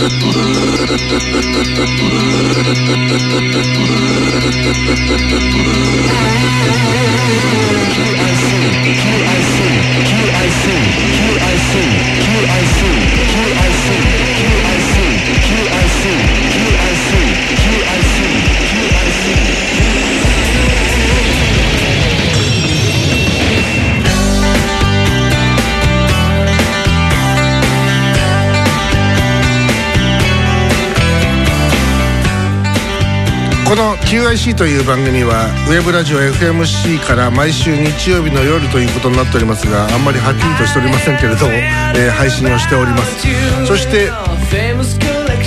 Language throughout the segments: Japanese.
こ QIC という番組はウェブラジオ FMC から毎週日曜日の夜ということになっておりますがあんまりはっきりとしておりませんけれども、えー配信をしております。そして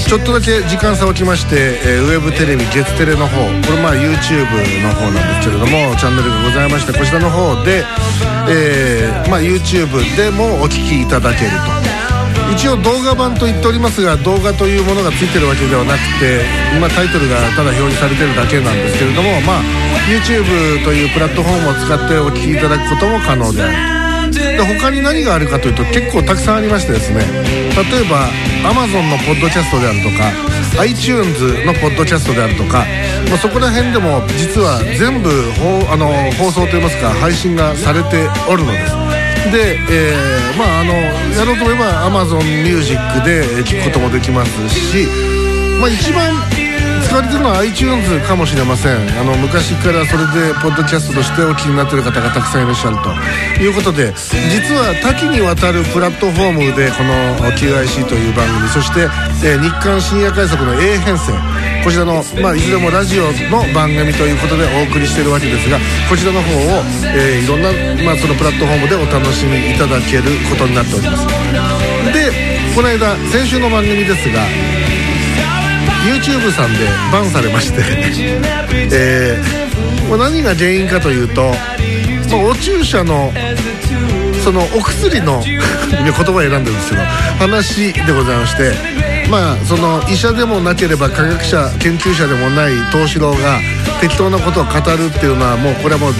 ちょっとだけ時間差をきまして、えーウェブテレビ月テレの方これまあ YouTube の方なんですけれどもチャンネルがございましてこちらの方で、えーまあ、YouTube でもお聞きいただけると。一応動画版と言っておりますが動画というものがついてるわけではなくて今タイトルがただ表示されてるだけなんですけれどもまあ YouTube というプラットフォームを使ってお聞きいただくことも可能である。で他に何があるかというと結構たくさんありましてですね。例えば Amazon のポッドキャストであるとか iTunes のポッドキャストであるとか、まあ、そこら辺でも実は全部あの放送といいますか配信がされておるのです。で、えーまああのやろうと思えば AmazonMusic で聴くこともできますし、まあ、一番使われてるのは iTunes かもしれません。あの昔からそれでポッドキャストとしてお気になってる方がたくさんいらっしゃるということで実は多岐にわたるプラットフォームでこの QIC という番組そして、えー日刊深夜快速の A 編成。こちらの、まあ、いずれもラジオの番組ということでお送りしているわけですがこちらの方を、えーいろんな、まあ、そのプラットフォームでお楽しみいただけることになっております。でこの間先週の番組ですが YouTube さんでバンされまして、えーまあ何が原因かというと、まあ、お注射のそのお薬の 言葉を選んでるんですけど話でございまして。まあその医者でもなければ科学者研究者でもない東四郎が適当なことを語るっていうのはもうこれはもう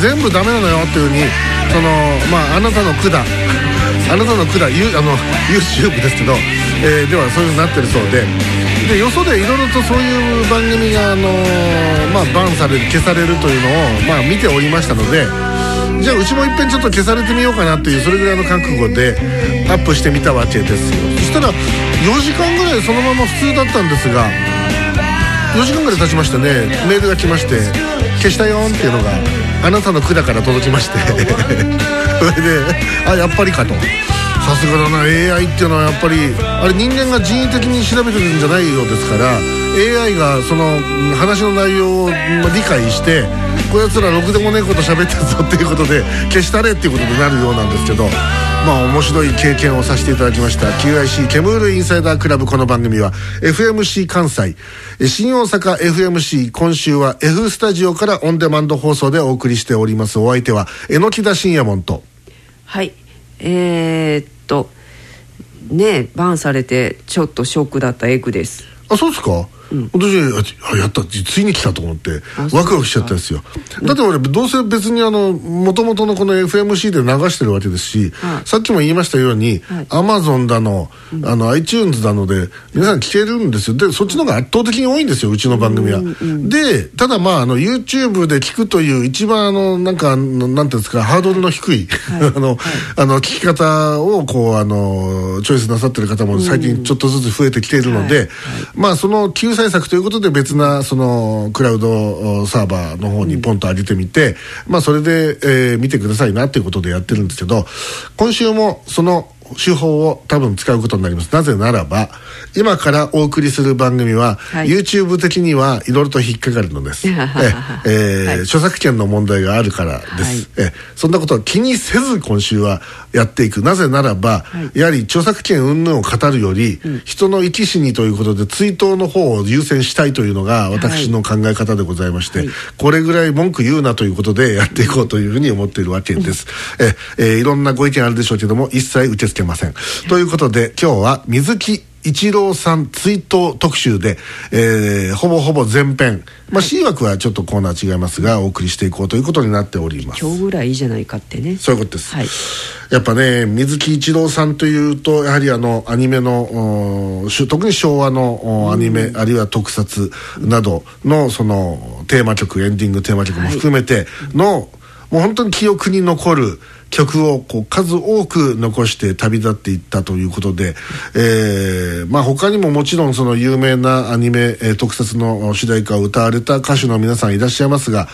全部ダメなのよっていうふうにそのまああなたの管 あなたの管あの YouTube ですけど、えーではそういうふうになってるそうで。でよそでいろいろとそういう番組が、あのーまあ、バンされる消されるというのを、まあ、見ておりましたのでじゃあうちもいっぺんちょっと消されてみようかなっていうそれぐらいの覚悟でアップしてみたわけですよ。そしたら4時間ぐらいそのまま普通だったんですが4時間ぐらい経ちましてねメールが来まして「消したよん」っていうのがあなたの管から届きまして。それであやっぱりかと。さすがだな。AI っていうのはやっぱりあれ人間が人為的に調べてるんじゃないようですから AI がその話の内容を理解してこやつらろくでもねえこと喋ってるぞっていうことで消したれっていうことになるようなんですけどまあ面白い経験をさせていただきました。QIC ケムールインサイダークラブ。この番組は FMC 関西。え新大阪 FMC 今週は F スタジオからオンデマンド放送でお送りしております。お相手は榎田信也門と。はい。えー、っとねバンされてちょっとショックだったエグです。あそうですか、私あやった。ついに来たと思ってワクワクしちゃったんですよ。だって俺どうせ別にあの元々のこの FMC で流してるわけですし、はい。さっきも言いましたように、はい。Amazon だの,、あの iTunes だので皆さん聞けるんですよ。でそっちの方が圧倒的に多いんですようちの番組は、でただまああの YouTube で聞くという一番あのなんかなんていうんですかハードルの低い、あの、あの聞き方をこうあのチョイスなさってる方も最近ちょっとずつ増えてきているので、まあその救対策ということで別なそのクラウドサーバーの方にポンと上げてみて、まあそれで、えー見てくださいなということでやってるんですけど今週もその手法を多分使うことになります。なぜならば今からお送りする番組は、はい。YouTube 的にはいろいろと引っかかるのです、ええーはい。著作権の問題があるからです、はい。えそんなことは気にせず今週はやっていく。なぜならば、はい。やはり著作権云々を語るより、人の生き死にということで追悼の方を優先したいというのが私の考え方でございまして、はい。これぐらい文句言うなということでやっていこうというふうに思っているわけです、ええーいろんなご意見あるでしょうけども一切受け付けません。ということで今日は水木一郎さん追悼特集で、えー、ほぼほぼ全編、まあ、C 枠はちょっとコーナー違いますがお送りしていこうということになっております。今日ぐらいいいじゃないかってね。そういうことです、はい。やっぱね水木一郎さんというとやはりあのアニメの特に昭和のおアニメ、あるいは特撮などのそのテーマ曲エンディングテーマ曲も含めての、もう本当に記憶に残る曲をこう数多く残して旅立っていったということで、えーまあ、他にももちろんその有名なアニメ、えー特撮の主題歌を歌われた歌手の皆さんいらっしゃいますが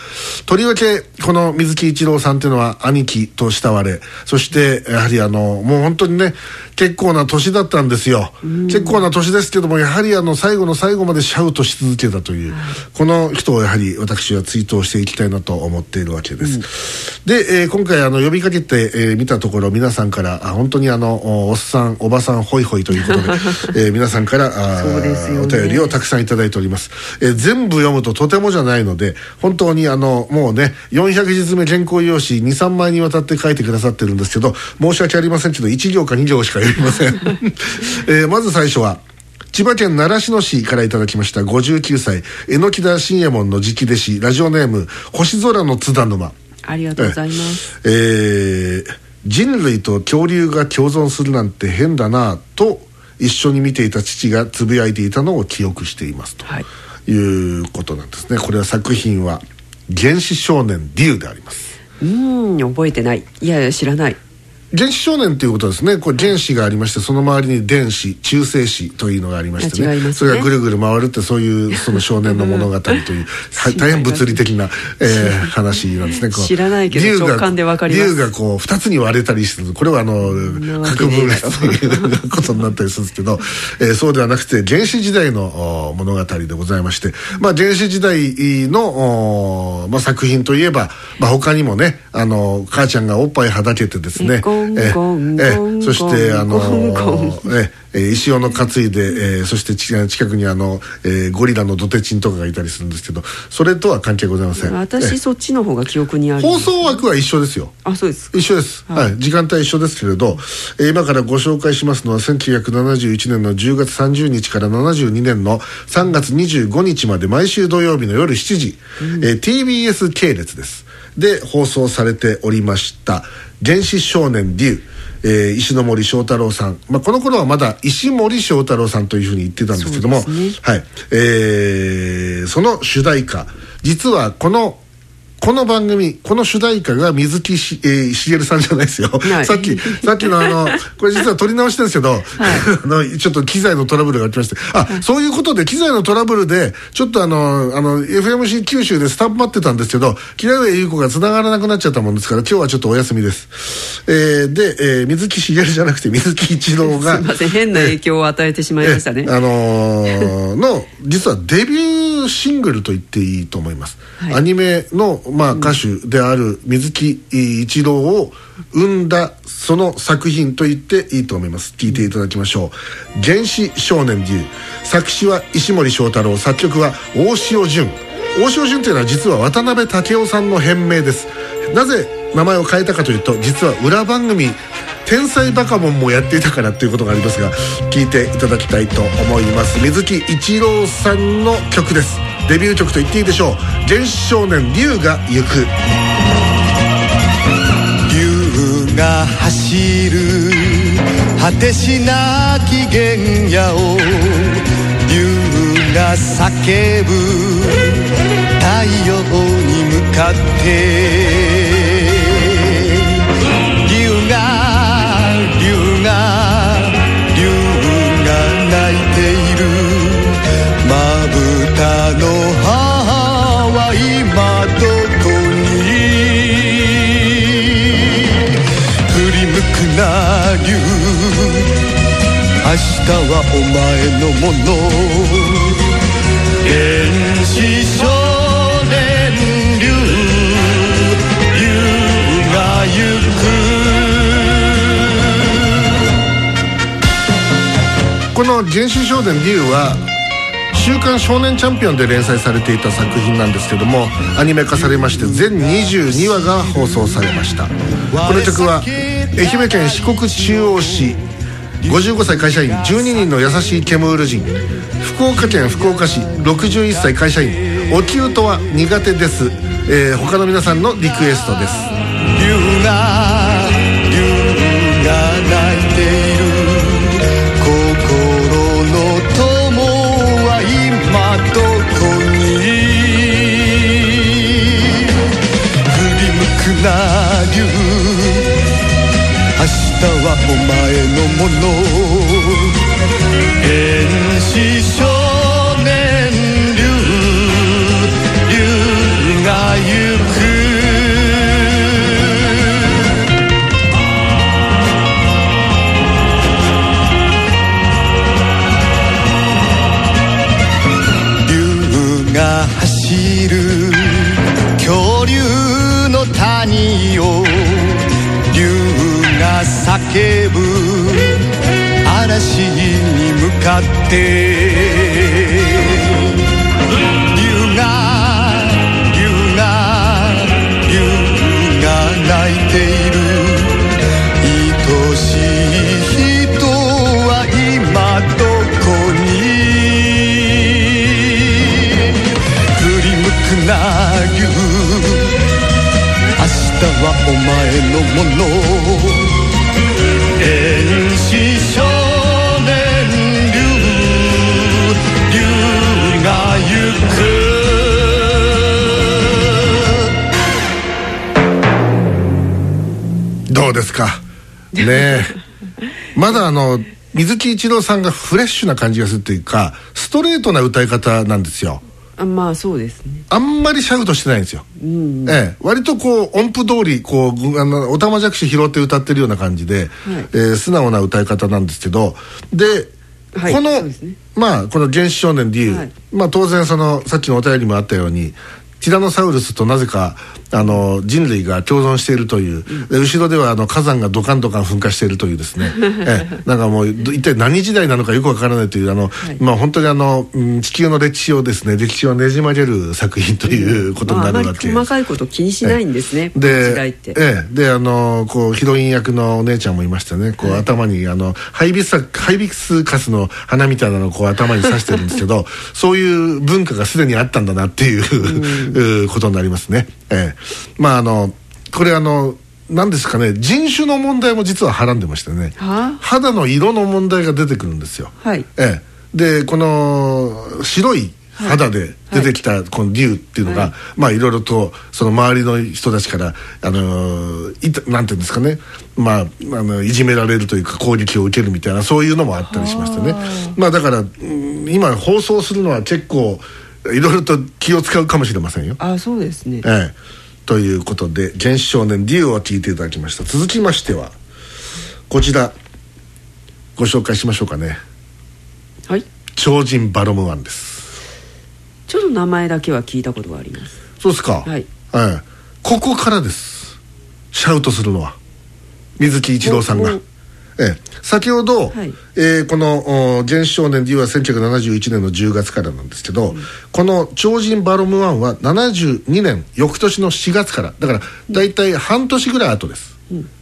とりわけこの水木一郎さんというのは兄貴と慕われそしてやはりあのもう本当にね結構な年だったんですよ。結構な年ですけどもやはりあの最後の最後までシャウトし続けたという、この人をやはり私は追悼していきたいなと思っているわけです、で、えー今回あの呼びかけて、えー見たところ皆さんからあ本当にあのおおっさんおばさんホイホイということで、えー皆さんからあね。お便りをたくさんいただいております、えー全部読むととてもじゃないので本当にあのもうね400字目原稿用紙23枚にわたって書いてくださってるんですけど申し訳ありませんけど1行か2行しか読みません、えーまず最初は千葉県習志野市からいただきました59歳榎田信右衛門の直弟子ラジオネーム星空の津田沼ありがとうございます。えー人類と恐竜が共存するなんて変だなと一緒に見ていた父がつぶやいていたのを記憶していますとはい。いうことなんですね。これは作品は「原始少年デュー」であります。うーん覚えてない。いやいや知らない原始少年ということですね。これ原子がありましてその周りに電子中性子というのがありましてね。ね。それがぐるぐる回るってそういうその少年の物語というはい大変物理的な、えー話なんですね。知らないけど直感でわかります。竜がこう2つに割れたりしてこれはあの核分裂ということになったりするんですけど、えーそうではなくて原始時代のお物語でございまして、まあ、原始時代のおまあ、作品といえば、まあ、他にもねあの母ちゃんがおっぱいはだけてですねえそしてあのーえ石尾の担いで、えーそして近くにあの、えーゴリラのドテチンとかがいたりするんですけどそれとは関係ございません私そっちの方が記憶にある放送枠は一緒ですよあそうです一緒です、はい時間帯一緒ですけれど、えー今からご紹介しますのは1971年の10月30日から72年の3月25日まで毎週土曜日の夜7時、えー TBS 系列ですで放送されておりました「原始少年デュー」えー石ノ森章太郎さん、まあ、この頃はまだ石森章太郎さんというふうに言ってたんですけども、そね。はい。えーその主題歌。実はこのこの番組この主題歌が水木し、えー、しげるさんじゃないですよ、はい。さっきさっきのあの これ実は撮り直してるんですけど、あのちょっと機材のトラブルがありまして。あ、そういうことで機材のトラブルでちょっとあのあの FMC 九州でスタンバってたんですけど木上優子が繋がらなくなっちゃったもんですから今日はちょっとお休みです、えーで、えー水木しげるじゃなくて水木一郎がすいません。変な影響を与えてしまいましたね。えあのーの実はデビューシングルと言っていいと思います、はい。アニメの、まあ、歌手である水木一郎を生んだその作品と言っていいと思います。聞いていただきましょう「原始少年デュー」作詞は石森章太郎。作曲は大塩淳。大塩淳というのは実は渡辺武雄さんの変名です。なぜ名前を変えたかというと実は裏番組「天才バカモン」もやっていたからということがありますが聞いていただきたいと思います。水木一郎さんの曲です。デビュー曲と言っていいでしょう「原始少年龍が行く」竜が走る果てしなき原野を竜が叫ぶ太陽に向かってな竜明日はお前のもの原始少年竜竜が行くこの「原始少年龍」は「週刊少年チャンピオン」で連載されていた作品なんですけどもアニメ化されまして全22話が放送されました。この曲は愛媛県四国中央市。55歳会社員。12人の優しいケムール人。福岡県福岡市。61歳会社員。お灸とは苦手です、えー他の皆さんのリクエストです。龍が龍が泣いている。心の友は今どこに」「振り向くな竜たはお前のもの。天使少年竜竜が言う叫ぶ嵐に向かって。竜が竜が竜が泣いている。愛しい人は今どこに？振り向くな竜明日はお前のもの。ですか。ねえ。まだあの水木一郎さんがフレッシュな感じがするっていうかストレートな歌い方なんですよ。あまあそうですね。あんまりシャウトしてないんですよ、ええ、割とこう音符通りこうぐあのおたまじゃくし拾って歌ってるような感じで、えー素直な歌い方なんですけどで、はいこの、ね。まあこの「原始少年 D」はい。まあ当然そのさっきのお便りもあったようにティラノサウルスとなぜかあの人類が共存しているという、で後ろではあの火山がドカンドカン噴火しているというですね。ええ。なんかもうど一体何時代なのかよくわからないというあの、まあ本当にあの、うん地球の歴史をですね歴史をねじ曲げる作品ということになるわけ。です。細かいこと気にしないんですね、で時代って、ええ、であのこうヒロイン役のお姉ちゃんもいましたね。こう、頭にあのハイビスカハイビスカスの花みたいなのをこう頭に刺してるんですけど そういう文化がすでにあったんだなっていう、うことになりますね、ええ、まああのこれあの何ですかね人種の問題も実ははらんでましてね。はあ？肌の色の問題が出てくるんですよ、はい。ええ、でこの白い肌で出てきたこの竜っていうのが、はい。まあいろいろとその周りの人たちからあのーいたなんていうんですかね。まああのいじめられるというか攻撃を受けるみたいなそういうのもあったりしましてね。まあだから、うん今放送するのは結構いろいろと気を使うかもしれませんよ。あそうですね。ええ、ということで「原始少年 D」を聞いていただきました。続きましてはこちらご紹介しましょうかね。はい。超人バロムワンです。ちょっと名前だけは聞いたことがあります。そうですか。はい。ええ、ここからです。シャウトするのは。水木一郎さんがええ、先ほど、はい。えーこのお「原始少年 D」は1971年の10月からなんですけど、この「超人バロムワンは72年翌年の4月からだから大体半年ぐらい後です、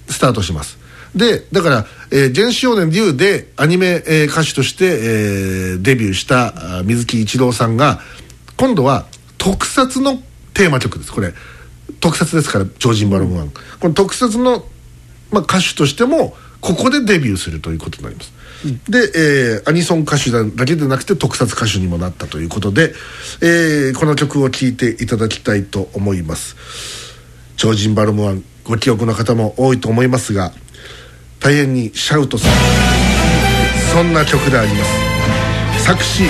スタートします。でだから「えー、原始少年 D」でアニメ、えー歌手として、えーデビューしたあ水木一郎さんが今度は特撮のテーマ曲です。これ特撮ですから「超人バロムワン」この特撮のまあ、歌手としてもここでデビューするということになります、で、えーアニソン歌手だけでなくて特撮歌手にもなったということで、えーこの曲を聴いていただきたいと思います。超人バルムワンご記憶の方も多いと思いますが大変にシャウトするそんな曲であります。作詞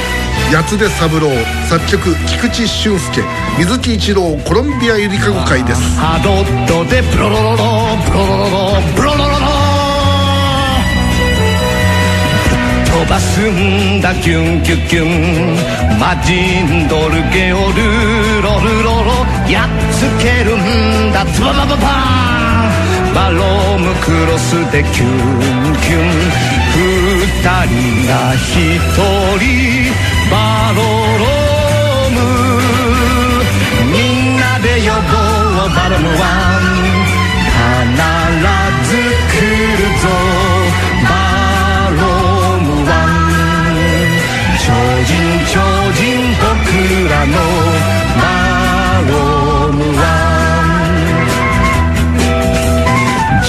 八出三郎作曲菊池俊介水木一郎コロンビアゆりかご会です。ハドッドでブロロロロブロロロロブロロロロばすんだキュンキュキュンマジンドルゲオルロルロロやっつけるんだズババババーンバロームクロスでキュンキュン二人が一人バロロームみんなで呼ぼうバロムワン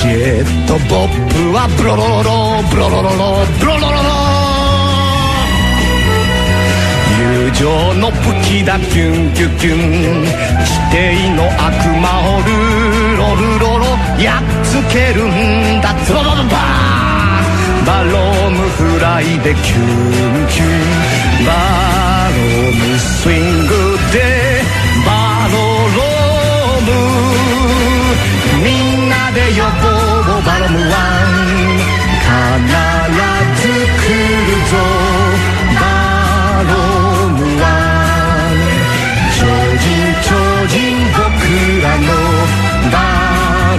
レッドボップはブロロロロブロロロロブロロロロ。友情の武器だキュンキュキュン。地底の悪魔をルロルロロやっつけるんだ。ゾロロロバーバロームフライでキュンキュン。バロームスイングでバロロームみんなで呼ぼうバロムワン。必ず来るぞバロムワン超人超人僕らのバ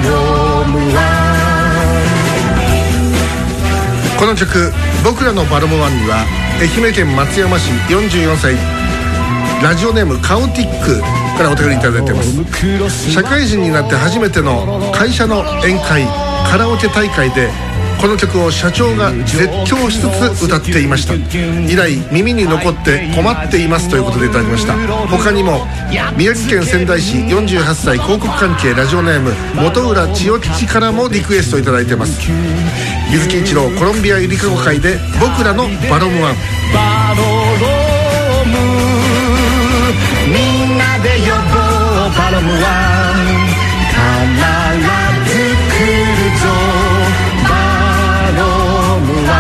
ロムワン。この曲「僕らのバロムワン」には愛媛県松山市44歳。ラジオネームカオティック。からお便りいただいてます。社会人になって初めての会社の宴会カラオケ大会でこの曲を社長が絶叫しつつ歌っていました。以来耳に残って困っていますということでいただきました。他にも宮城県仙台市48歳広告関係ラジオネーム本浦千代吉からもリクエストいただいてます。水木一郎コロンビアゆりかご会で僕らのバロムワン。バロロム。で呼ぼうパロムは必ず来るぞ。パロムは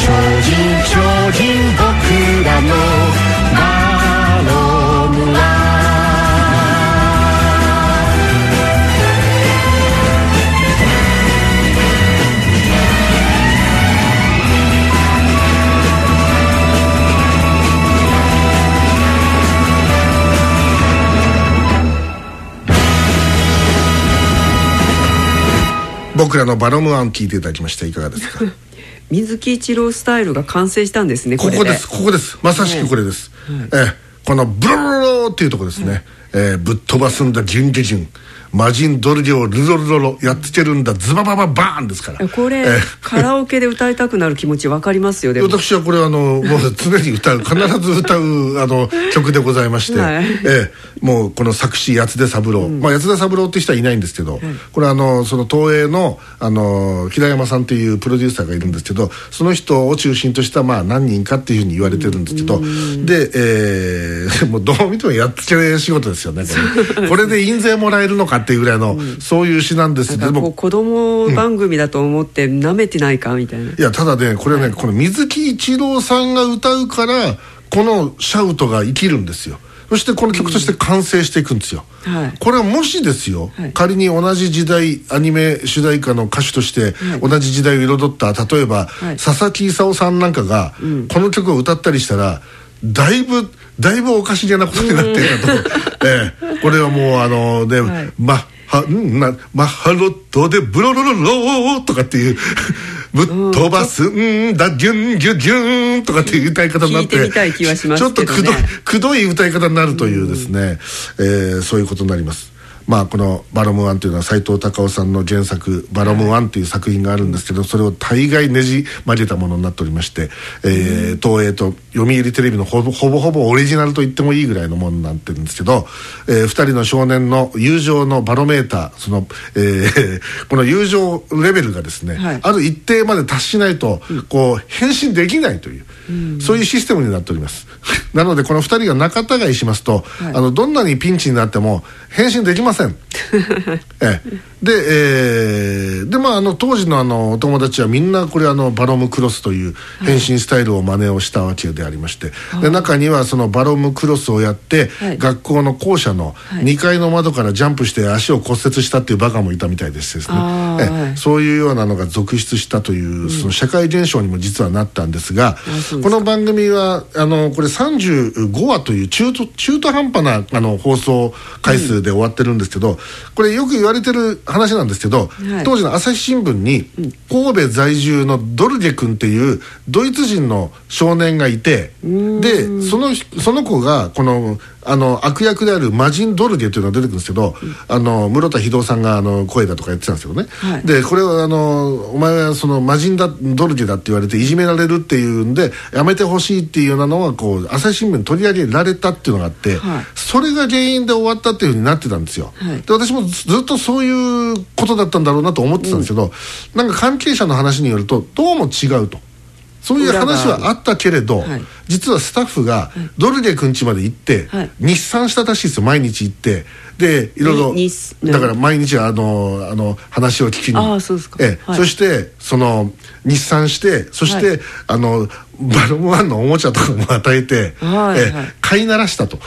超人超人僕らの僕らのバロムワン聞いていただきましたいかがですか？水木一郎スタイルが完成したんですねこれここですここです。まさしくこれです、ええこのブロロロっていうところですね、えーぶっ飛ばすんだギュンギュン魔人ドルリョルロルロロやっつけるんだ。ズババババーンですから。これ、ええ。カラオケで歌いたくなる気持ち分かりますよでも。私はこれあのもう常に歌う必ず歌うあの曲でございまして、はい。ええ、もうこの作詞八出三郎、まあ、八出三郎って人はいないんですけど、これあのその東映のあの平山さんっていうプロデューサーがいるんですけどその人を中心としたまあ何人かっていうふうに言われてるんですけど、で、えー もうどう見てもやっつけ仕事ですよねこれ。これで印税もらえるのかっていうぐらいの、そういう詩なんです。けども子供番組だと思って舐めてないかみたいな、いやただねこれね、この水木一郎さんが歌うからこのシャウトが生きるんですよ。そしてこの曲として完成していくんですよ、はい。これはもしですよ、はい。仮に同じ時代アニメ主題歌の歌手として同じ時代を彩った例えば、はい。佐々木功さんなんかがこの曲を歌ったりしたらだいぶだいぶおかしげなことになっていたと、ええ。これはもうあのね、はい。まはんなマッハロットでブロロロローとかっていうぶっ飛ばすんだギュンギュギュンとかっていう歌い方になってちょっとくどいくどい歌い方になるというですね、えーそういうことになりますまあこの「バロムワン」というのは斎藤隆夫さんの原作「バロムワン」という作品があるんですけどそれを大概ねじ曲げたものになっておりまして、えー東映と読売テレビのほぼほぼほぼオリジナルと言ってもいいぐらいのものになってるんですけど、えー、2人の少年の友情のバロメーターその、えー この友情レベルがですね、はい。ある一定まで達しないと、こう変身できないという、そういうシステムになっております。なのでこの2人が仲違いしますと、はい。あのどんなにピンチになっても変身できません ええ。で,、えーでまああの当時のあのお友達はみんなこれあのバロムクロスという変身スタイルを真似をしたわけでありまして、で中にはそのバロムクロスをやって、はい。学校の校舎のい。2階の窓からジャンプして足を骨折したっていうバカもいたみたいですですねええ。そういうようなのが続出したという、その社会現象にも実はなったんですがそうですか。この番組はあのこれ35話という中途中途半端なあの放送回数で終わってるんですけど、これよく言われてる話なんですけど、はい。当時の朝日新聞に神戸在住のドルゲ君っていうドイツ人の少年がいてでそのその子がこのあの悪役である魔人ドルゲというのが出てくるんですけど、あの室田秀夫さんがあの声だとかやってたんですよね、はい。でこれはあのお前はその魔人だドルゲだって言われていじめられるっていうんでやめてほしいっていうようなのはこう朝日新聞に取り上げられたっていうのがあって、はい。それが原因で終わったっていうふうになってたんですよ、はい。で私もずずっとそういうことだったんだろうなと思ってたんですけど、なんか関係者の話によるとどうも違うと。そういう話はあったけれど、はい実はスタッフがドルゲくん家まで行って、はい。日参したらしいですよ。毎日行って。でいろいろだから毎日あのあの話を聞きに。ああそうですか。ええ。はい。そしてその日参してそして、はい。あのバロムワンのおもちゃとかも与えて、はいええはい飼いならしたと。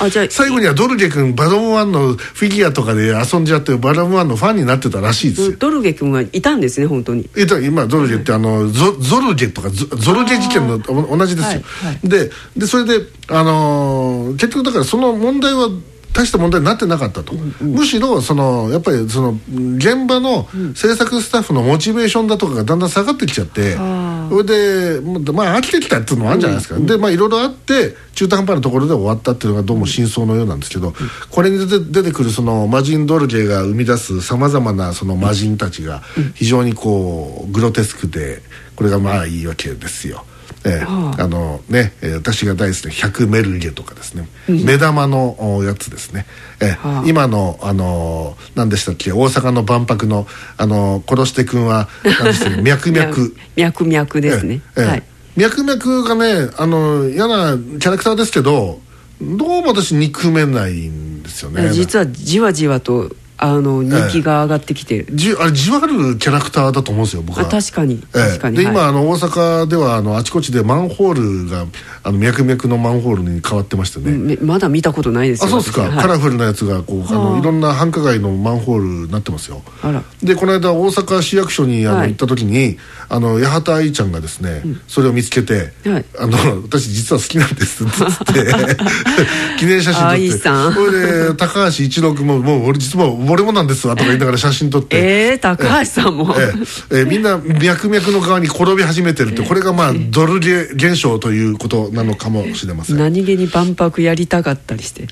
あじゃあ最後にはドルゲ君バロムワンのフィギュアとかで遊んじゃってバロムワンのファンになってたらしいですよ。ドルゲ君がいたんですね本当に。えだから今ゾルゲってあのゾゾルゲとかゾゾルゲ事件のお同じですよ、はいはい。ででそれであのー結局だからその問題は大した問題になってなかったと、むしろそのやっぱりその現場の制作スタッフのモチベーションだとかがだんだん下がってきちゃってあそれでままあ飽きてきたっていうのもあるんじゃないですか、でまあいろいろあって中途半端なところで終わったっていうのがどうも真相のようなんですけど、これに出て出てくるその魔人ドルゲが生み出すさまざまなその魔人たちが非常にこうグロテスクでこれがまあいいわけですよ。ええはあのね、えー私が大好きな100メルゲとかですね、目玉のおやつですね、ええはあ。今のあのー何でしたっけ？大阪の万博のあのー殺してくんは何でしたっけ？脈々。脈々ですね、ええええ。はい。脈々がねあの嫌なキャラクターですけどどうも私憎めないんですよね。実はじわじわとあの人気が上がってきて。る、じあれじわるキャラクターだと思うんですよ僕は。あ確かに。ええ。確かに、はい。で今あの大阪ではあのあちこちでマンホールがあの脈々のマンホールに変わってましてね、めまだ見たことないですよあそうですか、私。はい。カラフルなやつがこうあのはあいろんな繁華街のマンホールになってますよ。あら。でこの間大阪市役所にあの、はい。行った時にあの八幡愛ちゃんがですね、それを見つけて「はい。あの私実は好きなんです」っつって。記念写真撮って。それで高橋一郎君も「もう俺実は俺もなんですわ」とか言いながら写真撮って。えー、高橋さんも、ええええみんな脈々の側に転び始めてるってこれがまあドルゲ現象ということなのかもしれません。何気に万博やりたかったりして。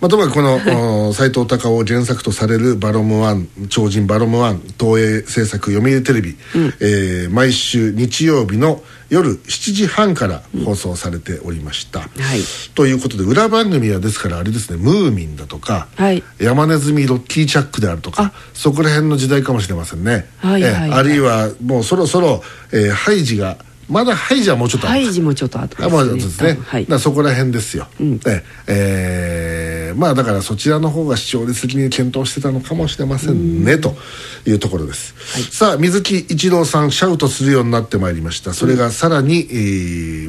まあ、ともかくこの 斎藤隆夫原作とされる「バロムワン超人バロムワン東映制作読売テレビ、えー毎週日曜日の夜7時半から放送されておりました、はい。ということで裏番組はですからあれですねムーミンだとか、はい。山ネズミロッキーチャックであるとかそこら辺の時代かもしれませんね、はいはいはいえーあるいはもうそろそろ、えーハイジがまだハイジはもうちょっとハイジもちょっと後ですね。ですね、はい。そこら辺ですよ、ん。ええーまあだからそちらの方が視聴率的に検討してたのかもしれませんね、というところです、さあ水木一郎さんシャウトするようになってまいりました。それがさらに、え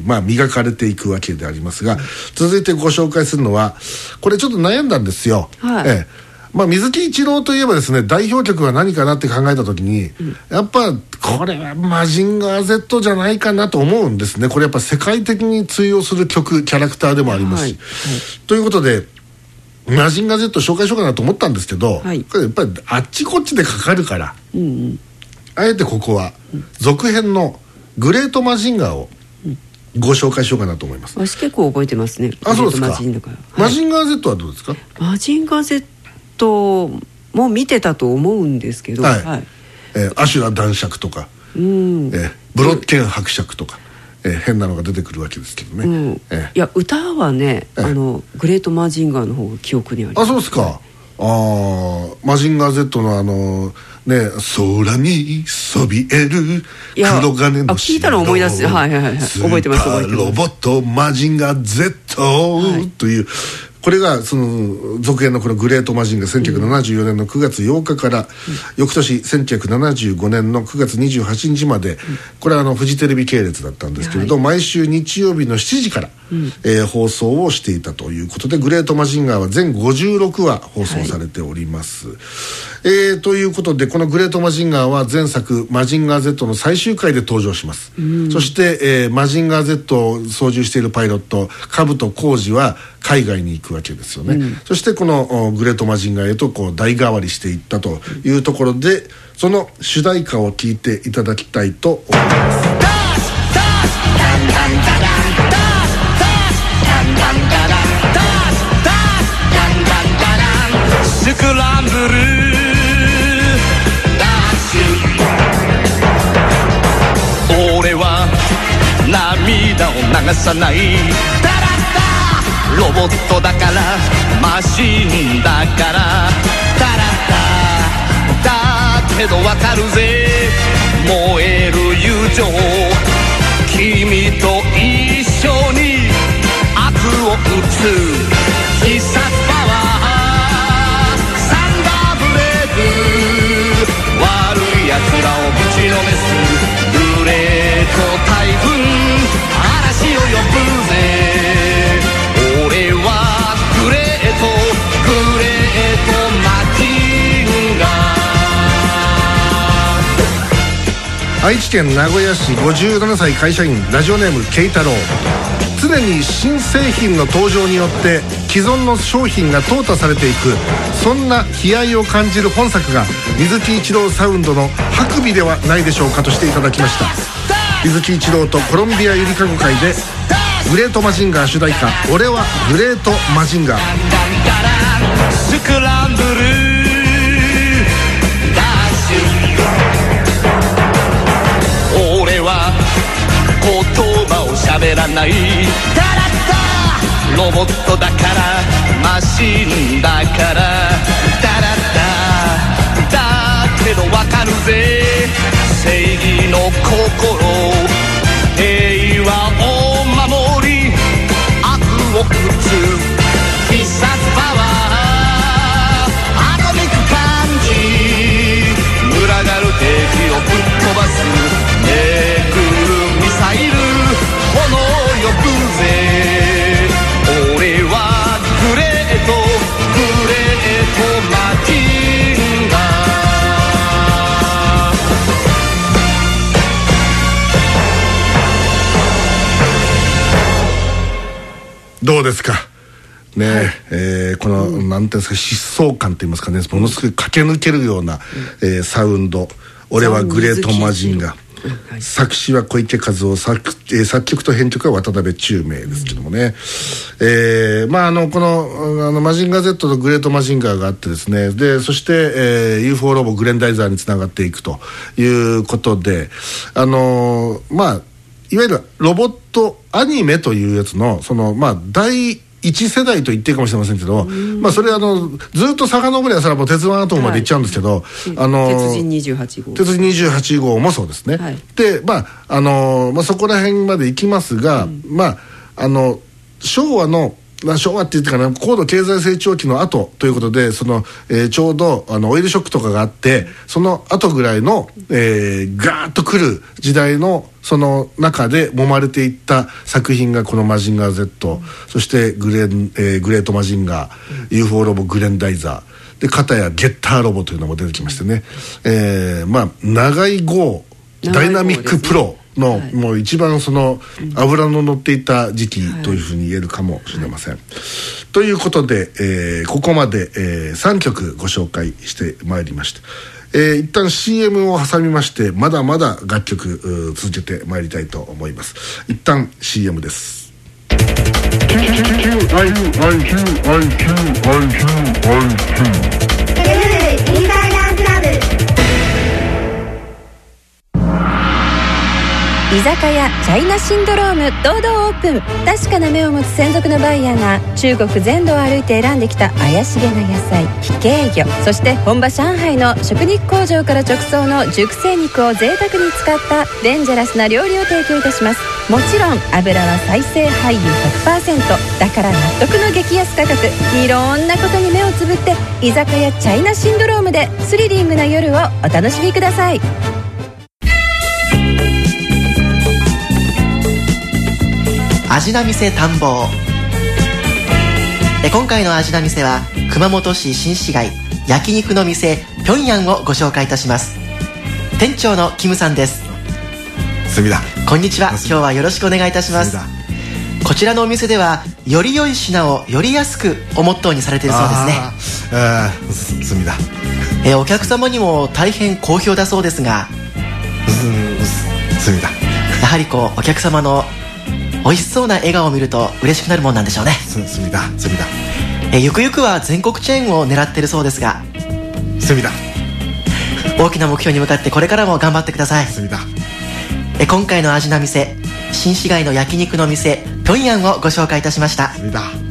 ーまあ磨かれていくわけでありますが、続いてご紹介するのはこれちょっと悩んだんですよ、はい。ええ。まあ、水木一郎といえばですね代表曲は何かなって考えた時に、やっぱこれはマジンガー Z じゃないかなと思うん。ですねこれやっぱ世界的に通用する曲キャラクターでもありますし、はいということでマジンガー Z 紹介しようかなと思ったんですけど、はい。これやっぱりあっちこっちでかかるから、うんうん。あえてここは続編の「グレートマジンガー」をご紹介しようかなと思います。私結構覚えてますねあそうですか。マジンガー。Z はどうですか、マジンガー Z も見てたと思うんですけどはい。はい。えーアシュラ男爵とか、うん。えーブロッケン伯爵とか、えー変なのが出てくるわけですけどね、うん。えいや歌はねええあのグレートマジンガーの方が記憶にありーあそうですか。ああマジンガー Z のあのね空にそびえる黒金のあ聞いたら思い出す。はいはいはい覚えてます覚えてます。ロボットマジンガー Z、はい。というこれがその続編のこのグレートマジンガー1974年の9月8日から、翌年1975年の9月28日まで、これはあのフジテレビ系列だったんですけれど、毎週日曜日の7時から、えー放送をしていたということでグレートマジンガーは全56話放送されております、えーということでこのグレートマジンガーは前作「マジンガー Z」の最終回で登場します、そして、えーマジンガー Z を操縦しているパイロット兜甲児は海外に行くわけですよね、そしてこのおグレートマジンガーへとこう代替わりしていったというところでその主題歌を聴いていただきたいと思います。ダンダンダダンダダンダンダダンダスクランブル流さない。ダラッダロボットだからマシンだから。ダラッダだけどわかるぜ。燃える友情。君と一緒に悪を打つ。必殺パワー。サンダーブレード悪い奴らをぶちのめす。グレー愛知県名古屋市57歳会社員ラジオネーム慶太郎常に新製品の登場によって既存の商品が淘汰されていくそんな悲哀を感じる本作が水木一郎サウンドの「ハクビ」ではないでしょうかとしていただきました。水木一郎とコロンビアゆりかご会でグレートマジンガー主題歌「俺はグレートマジンガー」スクランブル喋らないダラッダロボットだからマシンだからダラッタだけどわかるぜ正義どうですか？ねええーこの、なんていうんですか？疾走感といいますかね。ものすごい駆け抜けるような、えーサウンド「俺はグレートマジンガー」はい。作詞は小池和夫作,、えー作曲と編曲は渡辺宙明ですけどもね、えーまああのこのあのマジンガー Z とグレートマジンガーがあってですね。でそして、えー UFO ロボグレンダイザーにつながっていくということであのーまあいわゆるロボットアニメというやつのそのまあ第一世代と言っていいかもしれませんけど、まあそれあのずっと遡りはそれはもう鉄腕アトムまで行っちゃうんですけど、あのー鉄人28号。鉄人28号もそうですね、はい。でまああのーまあ、そこら辺まで行きますが、まああの昭和のまあ昭和って言ってかな。高度経済成長期の後ということでその、えーちょうどあのオイルショックとかがあってその後ぐらいの、えー、ガーッと来る時代のその中で揉まれていった作品がこの「マジンガー Z」そしてグレン、えーグレートマジンガー」UFO ロボグレンダイザー。で片やゲッターロボというのも出てきましてね、えーまあ長い号ダイナミックプロの、はいもう一番その油の乗っていた時期というふうに言えるかもしれません。ということで、えーここまで、え3曲ご紹介してまいりました。えー一旦 CM を挟みましてまだまだ楽曲続けてまいりたいと思います一旦 CM です居酒屋チャイナシンドローム堂々オープン。確かな目を持つ専属のバイヤーが中国全土を歩いて選んできた怪しげな野菜非形魚そして本場上海の食肉工場から直送の熟成肉を贅沢に使ったデンジャラスな料理を提供いたします。もちろん油は再生俳優100%だから納得の激安価格。いろんなことに目をつぶって居酒屋チャイナシンドロームでスリリングな夜をお楽しみください。味な店探訪。え今回の味な店は熊本市新市街焼肉の店ピョンヤンをご紹介いたします。店長のキムさんです。隅田こんにちは。今日はよろしくお願いいたします。こちらのお店ではより良い品をより安くをモットーにされているそうですね。あーあーす隅田えお客様にも大変好評だそうですが。うんす隅田やはりこうお客様の美味しそうな笑顔を見ると嬉しくなるもんなんでしょうね。す隅田隅田えゆくゆくは全国チェーンを狙ってるそうですが。隅田大きな目標に向かってこれからも頑張ってください。隅田え今回の味な店新市街の焼肉の店ピョンヤンをご紹介いたしました。隅田